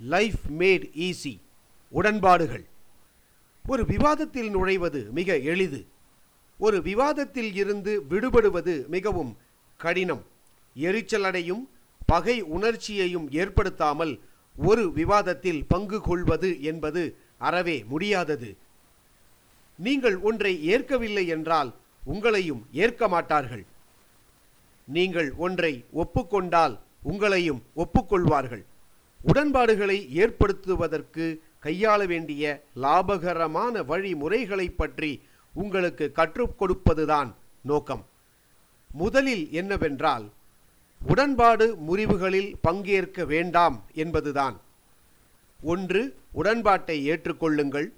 Life mat easy உடன்பாடுகள். ஒரு விவாதத்தில் நுழைவது மிக எளிது. ஒரு விவாதத்தில் இருந்து விடுபடுவது மிகவும் கடினம். எரிச்சலடையும் பகை உணர்ச்சியையும் ஏற்படுத்தாமல் ஒரு விவாதத்தில் பங்கு கொள்வது என்பது அறவே முடியாதது. நீங்கள் ஒன்றை ஏற்கவில்லை என்றால் உங்களையும் ஏற்க மாட்டார்கள். நீங்கள் ஒன்றை ஒப்புக்கொண்டால் உங்களையும் ஒப்புக்கொள்வார்கள். உடன்பாடுகளை ஏற்படுத்துவதற்கு கையாள வேண்டிய லாபகரமான வழிமுறைகளைப் பற்றி உங்களுக்கு கற்றுக் கொடுப்பதுதான் நோக்கம். முதலில் என்னவென்றால் உடன்பாடு முறிவுகளில் பங்கேற்க வேண்டாம் என்பதுதான். ஒன்று உடன்பாட்டை ஏற்றுக்கொள்ளுங்கள்.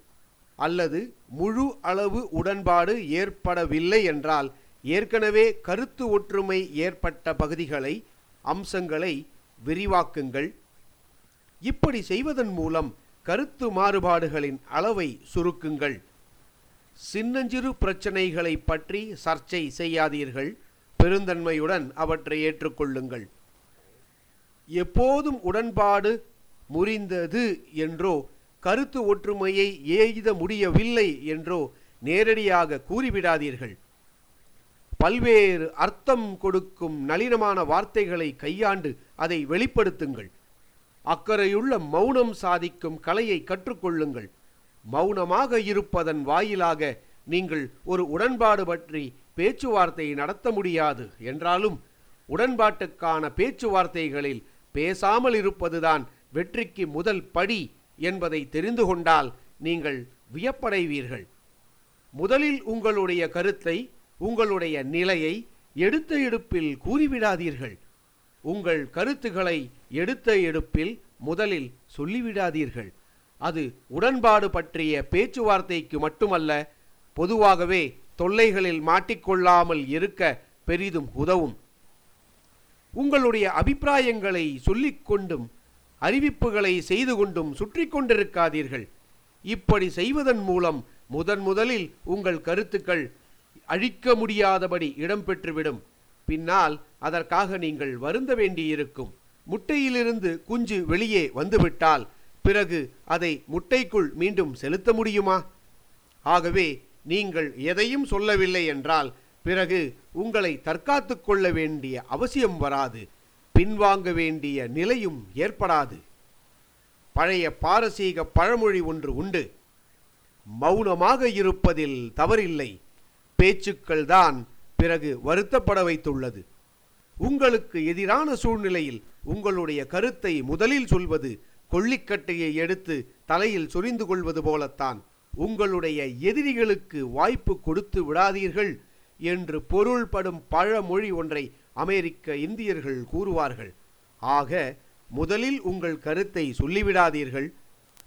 அல்லது முழு அளவு உடன்பாடு ஏற்படவில்லை என்றால் ஏற்கனவே கருத்து ஒற்றுமை ஏற்பட்ட பகுதிகளை அம்சங்களை விரிவாக்குங்கள். இப்படி செய்வதன் மூலம் கருத்து மாறுபாடுகளின் அளவை சுருக்குங்கள். சின்னஞ்சிறு பிரச்சனைகளை பற்றி சர்ச்சை செய்யாதீர்கள். பெருந்தன்மையுடன் அவற்றை ஏற்றுக்கொள்ளுங்கள். எப்போதும் உடன்பாடு முறிந்தது என்றோ கருத்து ஒற்றுமையை எய்த முடியவில்லை என்றோ நேரடியாக கூறிவிடாதீர்கள். பல்வேறு அர்த்தம் கொடுக்கும் நளினமான வார்த்தைகளை கையாண்டு அதை வெளிப்படுத்துங்கள். அக்கறையுள்ள மௌனம் சாதிக்கும் கலையை கற்றுக்கொள்ளுங்கள். மௌனமாக இருப்பதன் வாயிலாக நீங்கள் ஒரு உடன்பாடு பற்றி பேச்சுவார்த்தை நடத்த முடியாது என்றாலும் உடன்பாட்டுக்கான பேச்சுவார்த்தைகளில் பேசாமல் இருப்பதுதான் வெற்றிக்கு முதல் படி என்பதை தெரிந்து கொண்டால் நீங்கள் வியப்படைவீர்கள். முதலில் உங்களுடைய கருத்தை உங்களுடைய நிலையை எடுத்த எடுப்பில் கூறிவிடாதீர்கள். உங்கள் கருத்துக்களை எடுத்த எடுப்பில் முதலில் சொல்லிவிடாதீர்கள். அது உடன்பாடு பற்றிய பேச்சுவார்த்தைக்கு மட்டுமல்ல பொதுவாகவே தொல்லைகளில் மாட்டிக்கொள்ளாமல் இருக்க பெரிதும் உதவும். உங்களுடைய அபிப்பிராயங்களை சொல்லிக் கொண்டும் அறிவிப்புகளை செய்து கொண்டும் சுற்றி கொண்டிருக்காதீர்கள். இப்படி செய்வதன் மூலம் முதன் முதலில் உங்கள் கருத்துக்கள் அழிக்க முடியாதபடி இடம்பெற்றுவிடும். பின்னால் அதற்காக நீங்கள் வருந்த வேண்டியிருக்கும். முட்டையிலிருந்து குஞ்சு வெளியே வந்துவிட்டால் பிறகு அதை முட்டைக்குள் மீண்டும் செலுத்த முடியுமா? ஆகவே நீங்கள் எதையும் சொல்லவில்லை என்றால் பிறகு உங்களை தற்காத்து கொள்ள வேண்டிய அவசியம் வராது. பின்வாங்க வேண்டிய நிலையும் ஏற்படாது. பழைய பாரசீக பழமொழி ஒன்று உண்டு. மௌனமாக இருப்பதில் தவறில்லை. பேச்சுக்கள் தான் பிறகு வருத்தப்பட வைத்துள்ளது. உங்களுக்கு எதிரான சூழ்நிலையில் உங்களுடைய கருத்தை முதலில் சொல்வது கொள்ளிக்கட்டையை எடுத்து தலையில் சொரிந்து கொள்வது போலத்தான் உங்களுடைய எதிரிகளுக்கு வாய்ப்பு கொடுத்து விடாதீர்கள் என்று பொருள்படும் பழமொழி ஒன்றை அமெரிக்க இந்தியர்கள் கூறுவார்கள். ஆக முதலில் உங்கள் கருத்தை சொல்லிவிடாதீர்கள்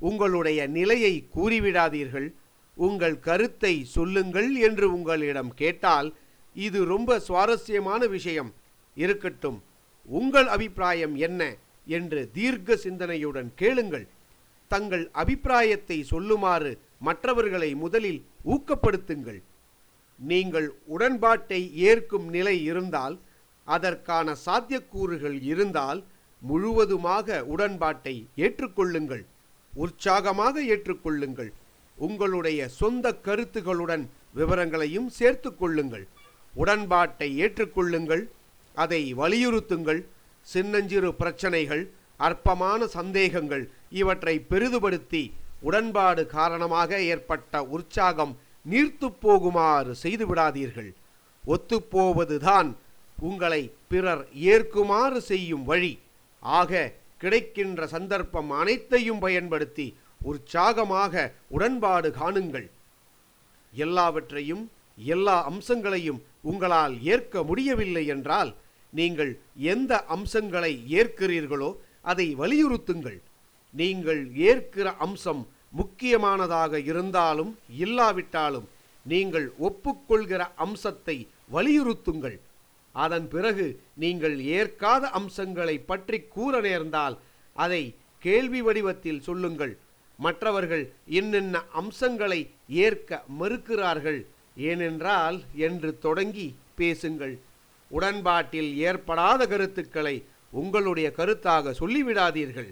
உங்களுடைய நிலையை கூறிவிடாதீர்கள் உங்கள் கருத்தை சொல்லுங்கள் என்று உங்களிடம் கேட்டால் இது ரொம்ப சுவாரஸ்யமான விஷயம். இருக்கட்டும் உங்கள் அபிப்பிராயம் என்ன என்று தீர்க்க சிந்தனையுடன் கேளுங்கள். தங்கள் அபிப்பிராயத்தை சொல்லுமாறு மற்றவர்களை முதலில் ஊக்கப்படுத்துங்கள். நீங்கள் உடன்பாட்டை ஏற்கும் நிலை இருந்தால் அதற்கான சாத்தியக்கூறுகள் இருந்தால் முழுவதுமாக உடன்பாட்டை ஏற்றுக்கொள்ளுங்கள். உற்சாகமாக ஏற்றுக்கொள்ளுங்கள். உங்களுடைய சொந்த கருத்துகளுடன் விவரங்களையும் சேர்த்து கொள்ளுங்கள். உடன்பாட்டை ஏற்றுக்கொள்ளுங்கள் அதை வலியுறுத்துங்கள் சின்னஞ்சிறு பிரச்சனைகள் அற்பமான சந்தேகங்கள் இவற்றை பெரிதுபடுத்தி உடன்பாடு காரணமாக ஏற்பட்ட உற்சாகம் நீர்த்து போகுமாறு செய்துவிடாதீர்கள் ஒத்துப்போவதுதான் உங்களை பிறர் ஏற்குமாறு செய்யும் வழி. ஆக கிடைக்கின்ற சந்தர்ப்பம் அனைத்தையும் பயன்படுத்தி உற்சாகமாக உடன்பாடு காணுங்கள். எல்லாவற்றையும் எல்லா அம்சங்களையும் உங்களால் ஏற்க முடியவில்லை என்றால் நீங்கள் எந்த அம்சங்களை ஏற்கிறீர்களோ அதை வலியுறுத்துங்கள். நீங்கள் ஏற்கிற அம்சம் முக்கியமானதாக இருந்தாலும் இல்லாவிட்டாலும் நீங்கள் ஒப்புக்கொள்கிற அம்சத்தை வலியுறுத்துங்கள். அதன் பிறகு நீங்கள் ஏற்காத அம்சங்களை பற்றி கூற நேர்ந்தால் அதை கேள்வி வடிவத்தில் சொல்லுங்கள். மற்றவர்கள் என்னென்ன அம்சங்களை ஏற்க மறுக்கிறார்கள் ஏனென்றால் என்று தொடங்கி பேசுங்கள். உடன்பாட்டில் ஏற்படாத கருத்துக்களை உங்களுடைய கருத்தாக சொல்லிவிடாதீர்கள்.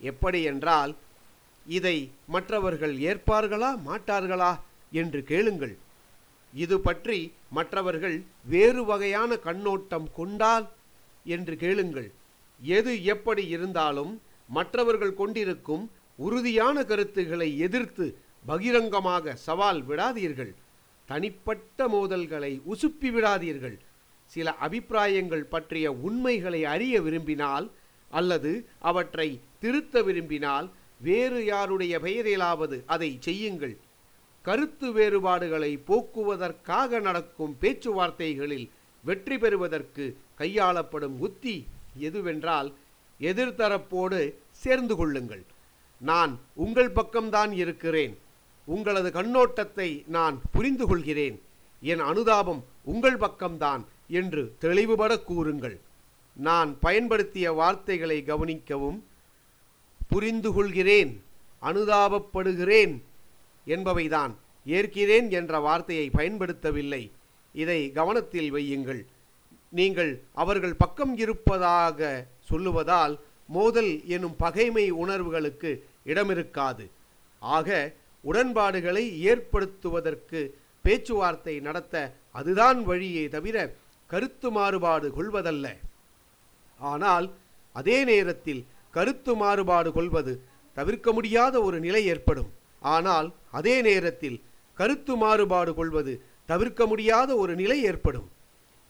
எப்படி என்றால் இதை மற்றவர்கள் ஏற்பார்களா மாட்டார்களா என்று கேளுங்கள். இது பற்றி மற்றவர்கள் வேறு வகையான கண்ணோட்டம் கொண்டால் என்று கேளுங்கள். எது எப்படி இருந்தாலும் மற்றவர்கள் கொண்டிருக்கும் உறுதியான கருத்துக்களை எதிர்த்து பகிரங்கமாக சவால் விடாதீர்கள். தனிப்பட்ட மோதல்களை உசுப்பி விடாதீர்கள். சில அபிப்பிராயங்கள் பற்றிய உண்மைகளை அறிய விரும்பினால் அல்லது அவற்றை திருத்த விரும்பினால் வேறு யாருடைய பெயரிலாவது அதை செய்யுங்கள். கருத்து வேறுபாடுகளை போக்குவதற்காக நடக்கும் பேச்சுவார்த்தைகளில் வெற்றி பெறுவதற்கு கையாளப்படும் உத்தி எதுவென்றால் எதிர்த்தரப்போடு சேர்ந்து கொள்ளுங்கள். நான் உங்கள் பக்கம்தான் இருக்கிறேன். உங்களது கண்ணோட்டத்தை நான் புரிந்து கொள்கிறேன் என் அனுதாபம் உங்கள் பக்கம்தான் என்று தெளிவுபட கூறுங்கள். நான் பயன்படுத்திய வார்த்தைகளை கவனிக்கவும் புரிந்து கொள்கிறேன் அனுதாபப்படுகிறேன் என்பவைதான். ஏற்கிறேன் என்ற வார்த்தையை பயன்படுத்தவில்லை. இதை கவனத்தில் வையுங்கள். நீங்கள் அவர்கள் பக்கம் இருப்பதாக சொல்லுவதால் மோதல் எனும் பகைமை உணர்வுகளுக்கு இடமிருக்காது. ஆக உடன்பாடுகளை ஏற்படுத்துவதற்கு பேச்சுவார்த்தை நடத்த அதுதான் வழியே தவிர கருத்து மாறுபாடு கொள்வதல்ல. ஆனால் அதே நேரத்தில் கருத்து மாறுபாடு கொள்வது தவிர்க்க முடியாத ஒரு நிலை ஏற்படும். ஆனால் அதே நேரத்தில் கருத்து மாறுபாடு கொள்வது தவிர்க்க முடியாத ஒரு நிலை ஏற்படும்.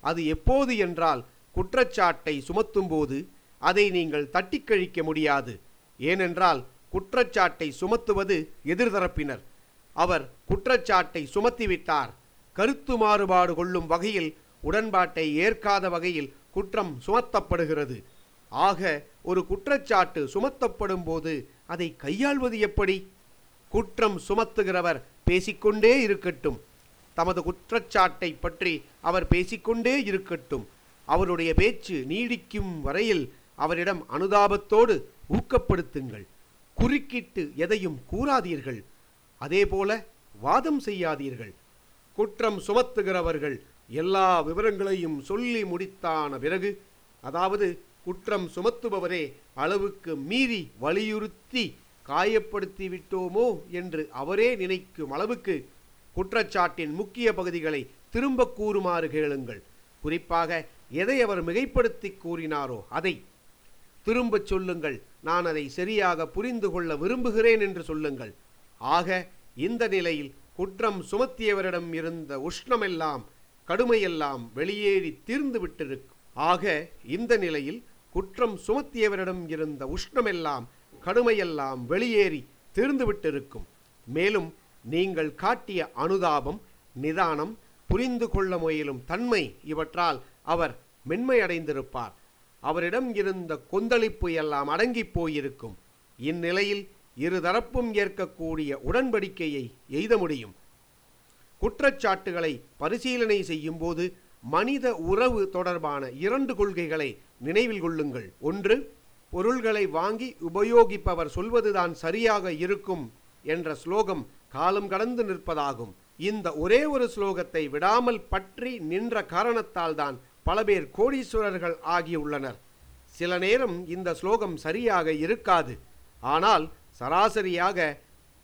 அது எப்போது என்றால் குற்றச்சாட்டை சுமத்தும்போது அதை நீங்கள் தட்டி கழிக்க முடியாது. ஏனென்றால் குற்றச்சாட்டை சுமத்துவது எதிர்தரப்பினர். அவர் குற்றச்சாட்டை சுமத்திவிட்டார். கருத்து மாறுபாடு கொள்ளும் வகையில் உடன்பாட்டை ஏற்காத வகையில் குற்றம் சுமத்தப்படுகிறது. ஆக ஒரு குற்றச்சாட்டு சுமத்தப்படும் போது அதை கையாள்வது எப்படி? குற்றம் சுமத்துகிறவர் பேசிக்கொண்டே இருக்கட்டும். தமது குற்றச்சாட்டை பற்றி அவர் பேசிக்கொண்டே இருக்கட்டும். அவருடைய பேச்சு நீடிக்கும் வரையில் அவரிடம் அனுதாபத்தோடு ஊக்கப்படுத்துங்கள். குறுக்கிட்டு எதையும் கூறாதீர்கள். அதேபோல வாதம் செய்யாதீர்கள். குற்றம் சுமத்துகிறவர்கள் எல்லா விவரங்களையும் சொல்லி முடித்தான பிறகு அதாவது குற்றம் சுமத்துபவரே அளவுக்கு மீறி வலியுறுத்தி காயப்படுத்தி விட்டோமோ என்று அவரே நினைக்கும் அளவுக்கு குற்றச்சாட்டின் முக்கிய பகுதிகளை திரும்ப கூறுமாறு கேளுங்கள். குறிப்பாக எதை அவர் மிகைப்படுத்தி கூறினாரோ அதை திரும்பச் சொல்லுங்கள். நான் அதை சரியாக புரிந்து கொள்ள விரும்புகிறேன் என்று சொல்லுங்கள். ஆக இந்த நிலையில் குற்றம் சுமத்தியவரிடம் இருந்த உஷ்ணமெல்லாம் கடுமையெல்லாம் வெளியேறி தீர்ந்து விட்டிருக்கும். ஆக இந்த நிலையில் குற்றம் சுமத்தியவரிடம் இருந்த உஷ்ணமெல்லாம் கடுமையெல்லாம் வெளியேறி தீர்ந்து விட்டிருக்கும். மேலும் நீங்கள் காட்டிய அனுதாபம் நிதானம் புரிந்து கொள்ள முயலும் தன்மை இவற்றால் அவர் மென்மையடைந்திருப்பார். அவரிடம் இருந்த கொந்தளிப்பு எல்லாம் அடங்கிப் போயிருக்கும். இந்நிலையில் இருதரப்பும் ஏற்கக்கூடிய உடன்படிக்கையை எய்த முடியும். குற்றச்சாட்டுகளை பரிசீலனை செய்யும்போது மனித உறவு தொடர்பான இரண்டு கொள்கைகளை நினைவில் கொள்ளுங்கள். ஒன்று பொருள்களை வாங்கி உபயோகிப்பவர் சொல்வதுதான் சரியாக இருக்கும் என்ற ஸ்லோகம் காலம் கடந்து நிற்பதாகும். இந்த ஒரே ஒரு ஸ்லோகத்தை விடாமல் பற்றி நின்ற காரணத்தால் தான் பல பேர் கோடீஸ்வரர்கள் ஆகியுள்ளனர் சில நேரம் இந்த ஸ்லோகம் சரியாக இருக்காது. ஆனால் சராசரியாக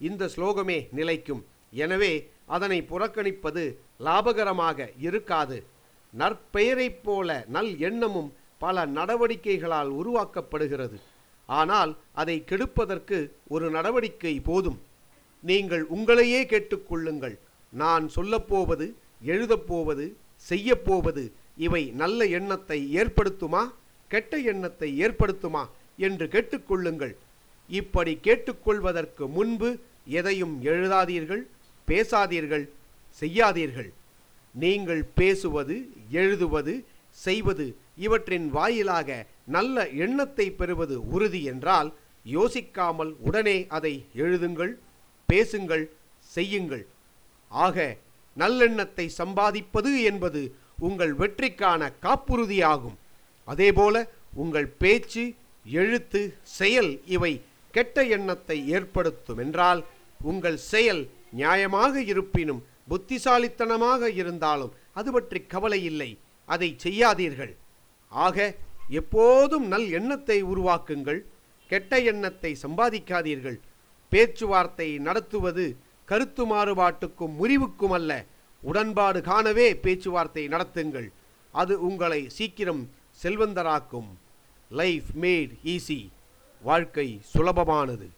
இந்த ஸ்லோகமே நிலைக்கும். எனவே அதனை புறக்கணிப்பது லாபகரமாக இருக்காது. நற்பெயரைப் போல நல் எண்ணமும் பல நடவடிக்கைகளால் உருவாக்கப்படுகிறது. ஆனால் அதை கெடுப்பதற்கு ஒரு நடவடிக்கை போதும். நீங்கள் உங்களையே கேட்டுக்கொள்ளுங்கள் நான் சொல்லப்போவது எழுதப்போவது செய்யப்போவது இவை நல்ல எண்ணத்தை ஏற்படுத்துமா கெட்ட எண்ணத்தை ஏற்படுத்துமா என்று கேட்டுக்கொள்ளுங்கள். இப்படி கேட்டுக்கொள்வதற்கு முன்பு எதையும் எழுதாதீர்கள் பேசாதீர்கள் செய்யாதீர்கள். நீங்கள் பேசுவது எழுதுவது செய்வது இவற்றின் வாயிலாக நல்ல எண்ணத்தை பெறுவது உறுதி என்றால் யோசிக்காமல் உடனே அதை எழுதுங்கள் பேசுங்கள் செய்யுங்கள். ஆக நல்லெண்ணத்தை சம்பாதிப்பது என்பது உங்கள் வெற்றிக்கான காப்புறுதியாகும். அதேபோல உங்கள் பேச்சு எழுத்து செயல் இவை கெட்ட எண்ணத்தை ஏற்படுத்தும் என்றால் உங்கள் செயல் நியாயமாக இருப்பினும் புத்திசாலித்தனமாக இருந்தாலும் அது பற்றி கவலை இல்லை. அதை செய்யாதீர்கள். ஆக எப்போதும் நல் எண்ணத்தை உருவாக்குங்கள். கெட்ட எண்ணத்தை சம்பாதிக்காதீர்கள். பேச்சுவார்த்தை நடத்துவது கருத்து மாறுபாட்டுக்கும் முறிவுக்கும் அல்ல. உடன்பாடு காணவே பேச்சுவார்த்தை நடத்துங்கள். அது உங்களை சீக்கிரம் செல்வந்தராக்கும். லைஃப் மேட் ஈஸி வாழ்க்கை சுலபமானது.